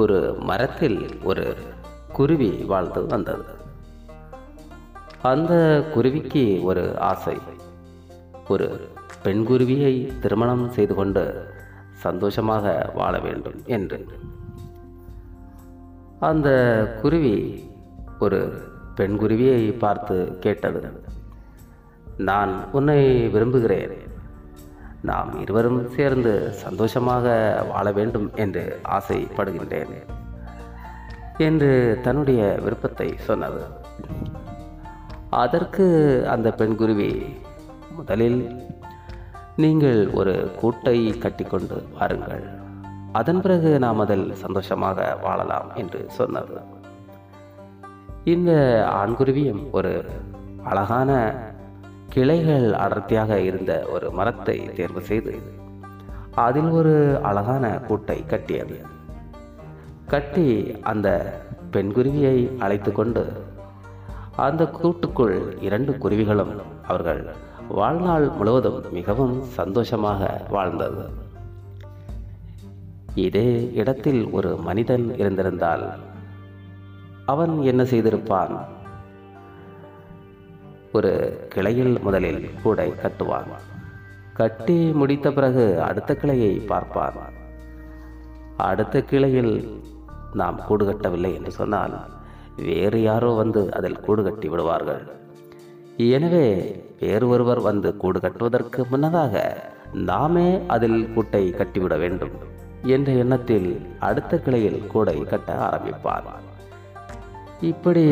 ஒரு மரத்தில் ஒரு குருவி வாழ்ந்து வந்தது. அந்த குருவிக்கு ஒரு ஆசை. ஒரு பெண் குருவியை திருமணம் செய்து கொண்டு சந்தோஷமாக வாழ வேண்டும் என்று. அந்த குருவி ஒரு பெண் குருவியை பார்த்து கேட்டது நான் உன்னை விரும்புகிறேன். நாம் இருவரும் சேர்ந்து சந்தோஷமாக வாழ வேண்டும் என்று ஆசைப்படுகின்றேன் என்று தன்னுடைய விருப்பத்தை சொன்னது. அதற்கு அந்த பெண் குருவி முதலில் நீங்கள் ஒரு கூட்டை கட்டிக்கொண்டு வாருங்கள். அதன் பிறகு நாம் அதில் சந்தோஷமாக வாழலாம் என்று சொன்னது. இந்த ஆண்குருவியும் ஒரு அழகான கிளைகள் அடர்த்தியாக இருந்த ஒரு மரத்தை தேர்வு செய்து அதில் ஒரு அழகான கூட்டை கட்டியது. கட்டி அந்த பெண்குருவியை அழைத்து கொண்டு அந்த கூட்டுக்குள் இரண்டு குருவிகளும் அவர்கள் வாழ்நாள் முழுவதும் மிகவும் சந்தோஷமாக வாழ்ந்தது. இதே இடத்தில் ஒரு மனிதன் இருந்திருந்தால் அவன் என்ன செய்திருப்பான்? ஒரு கிளையில் முதலில் கூடை கட்டுவான். கட்டி முடித்த பிறகு அடுத்த கிளையை பார்ப்பான். அடுத்த கிளையில் நாம் கூடு கட்டவில்லை என்று சொன்னால் வேறு யாரோ வந்து அதில் கூடு கட்டி விடுவார்கள். எனவே வேறு ஒருவர் வந்து கூடு கட்டுவதற்கு முன்னதாக நாமே அதில் கூட்டை கட்டிவிட வேண்டும் என்ற எண்ணத்தில் அடுத்த கிளையில் கூடை கட்ட ஆரம்பிப்பார் இப்படி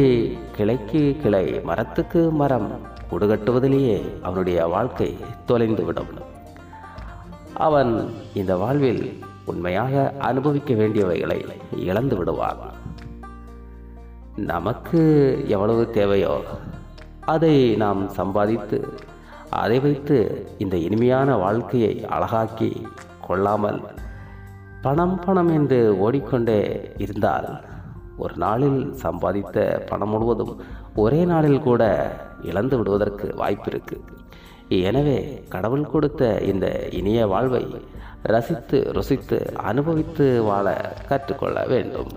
கிளைக்கு கிளை மரத்துக்கு மரம் உடுகட்டுவதிலேயே அவனுடைய வாழ்க்கை தொலைந்துவிடும். அவன் இந்த வாழ்வில் உண்மையாக அனுபவிக்க வேண்டியவைகளை இழந்து விடுவான். நமக்கு எவ்வளவு தேவையோ அதை நாம் சம்பாதித்து அதை வைத்து இந்த இனிமையான வாழ்க்கையை அழகாக்கி கொள்ளாமல் பணம் பணம் என்று ஓடிக்கொண்டே இருந்தால் ஒரு நாளில் சம்பாதித்த பணம் முழுவதும் ஒரே நாளில் கூட இழந்து விடுவதற்கு வாய்ப்பு இருக்கு எனவே கடவுள் கொடுத்த இந்த இனிய வாழ்வை ரசித்து ருசித்து அனுபவித்து வாழ கற்றுக்கொள்ள வேண்டும்.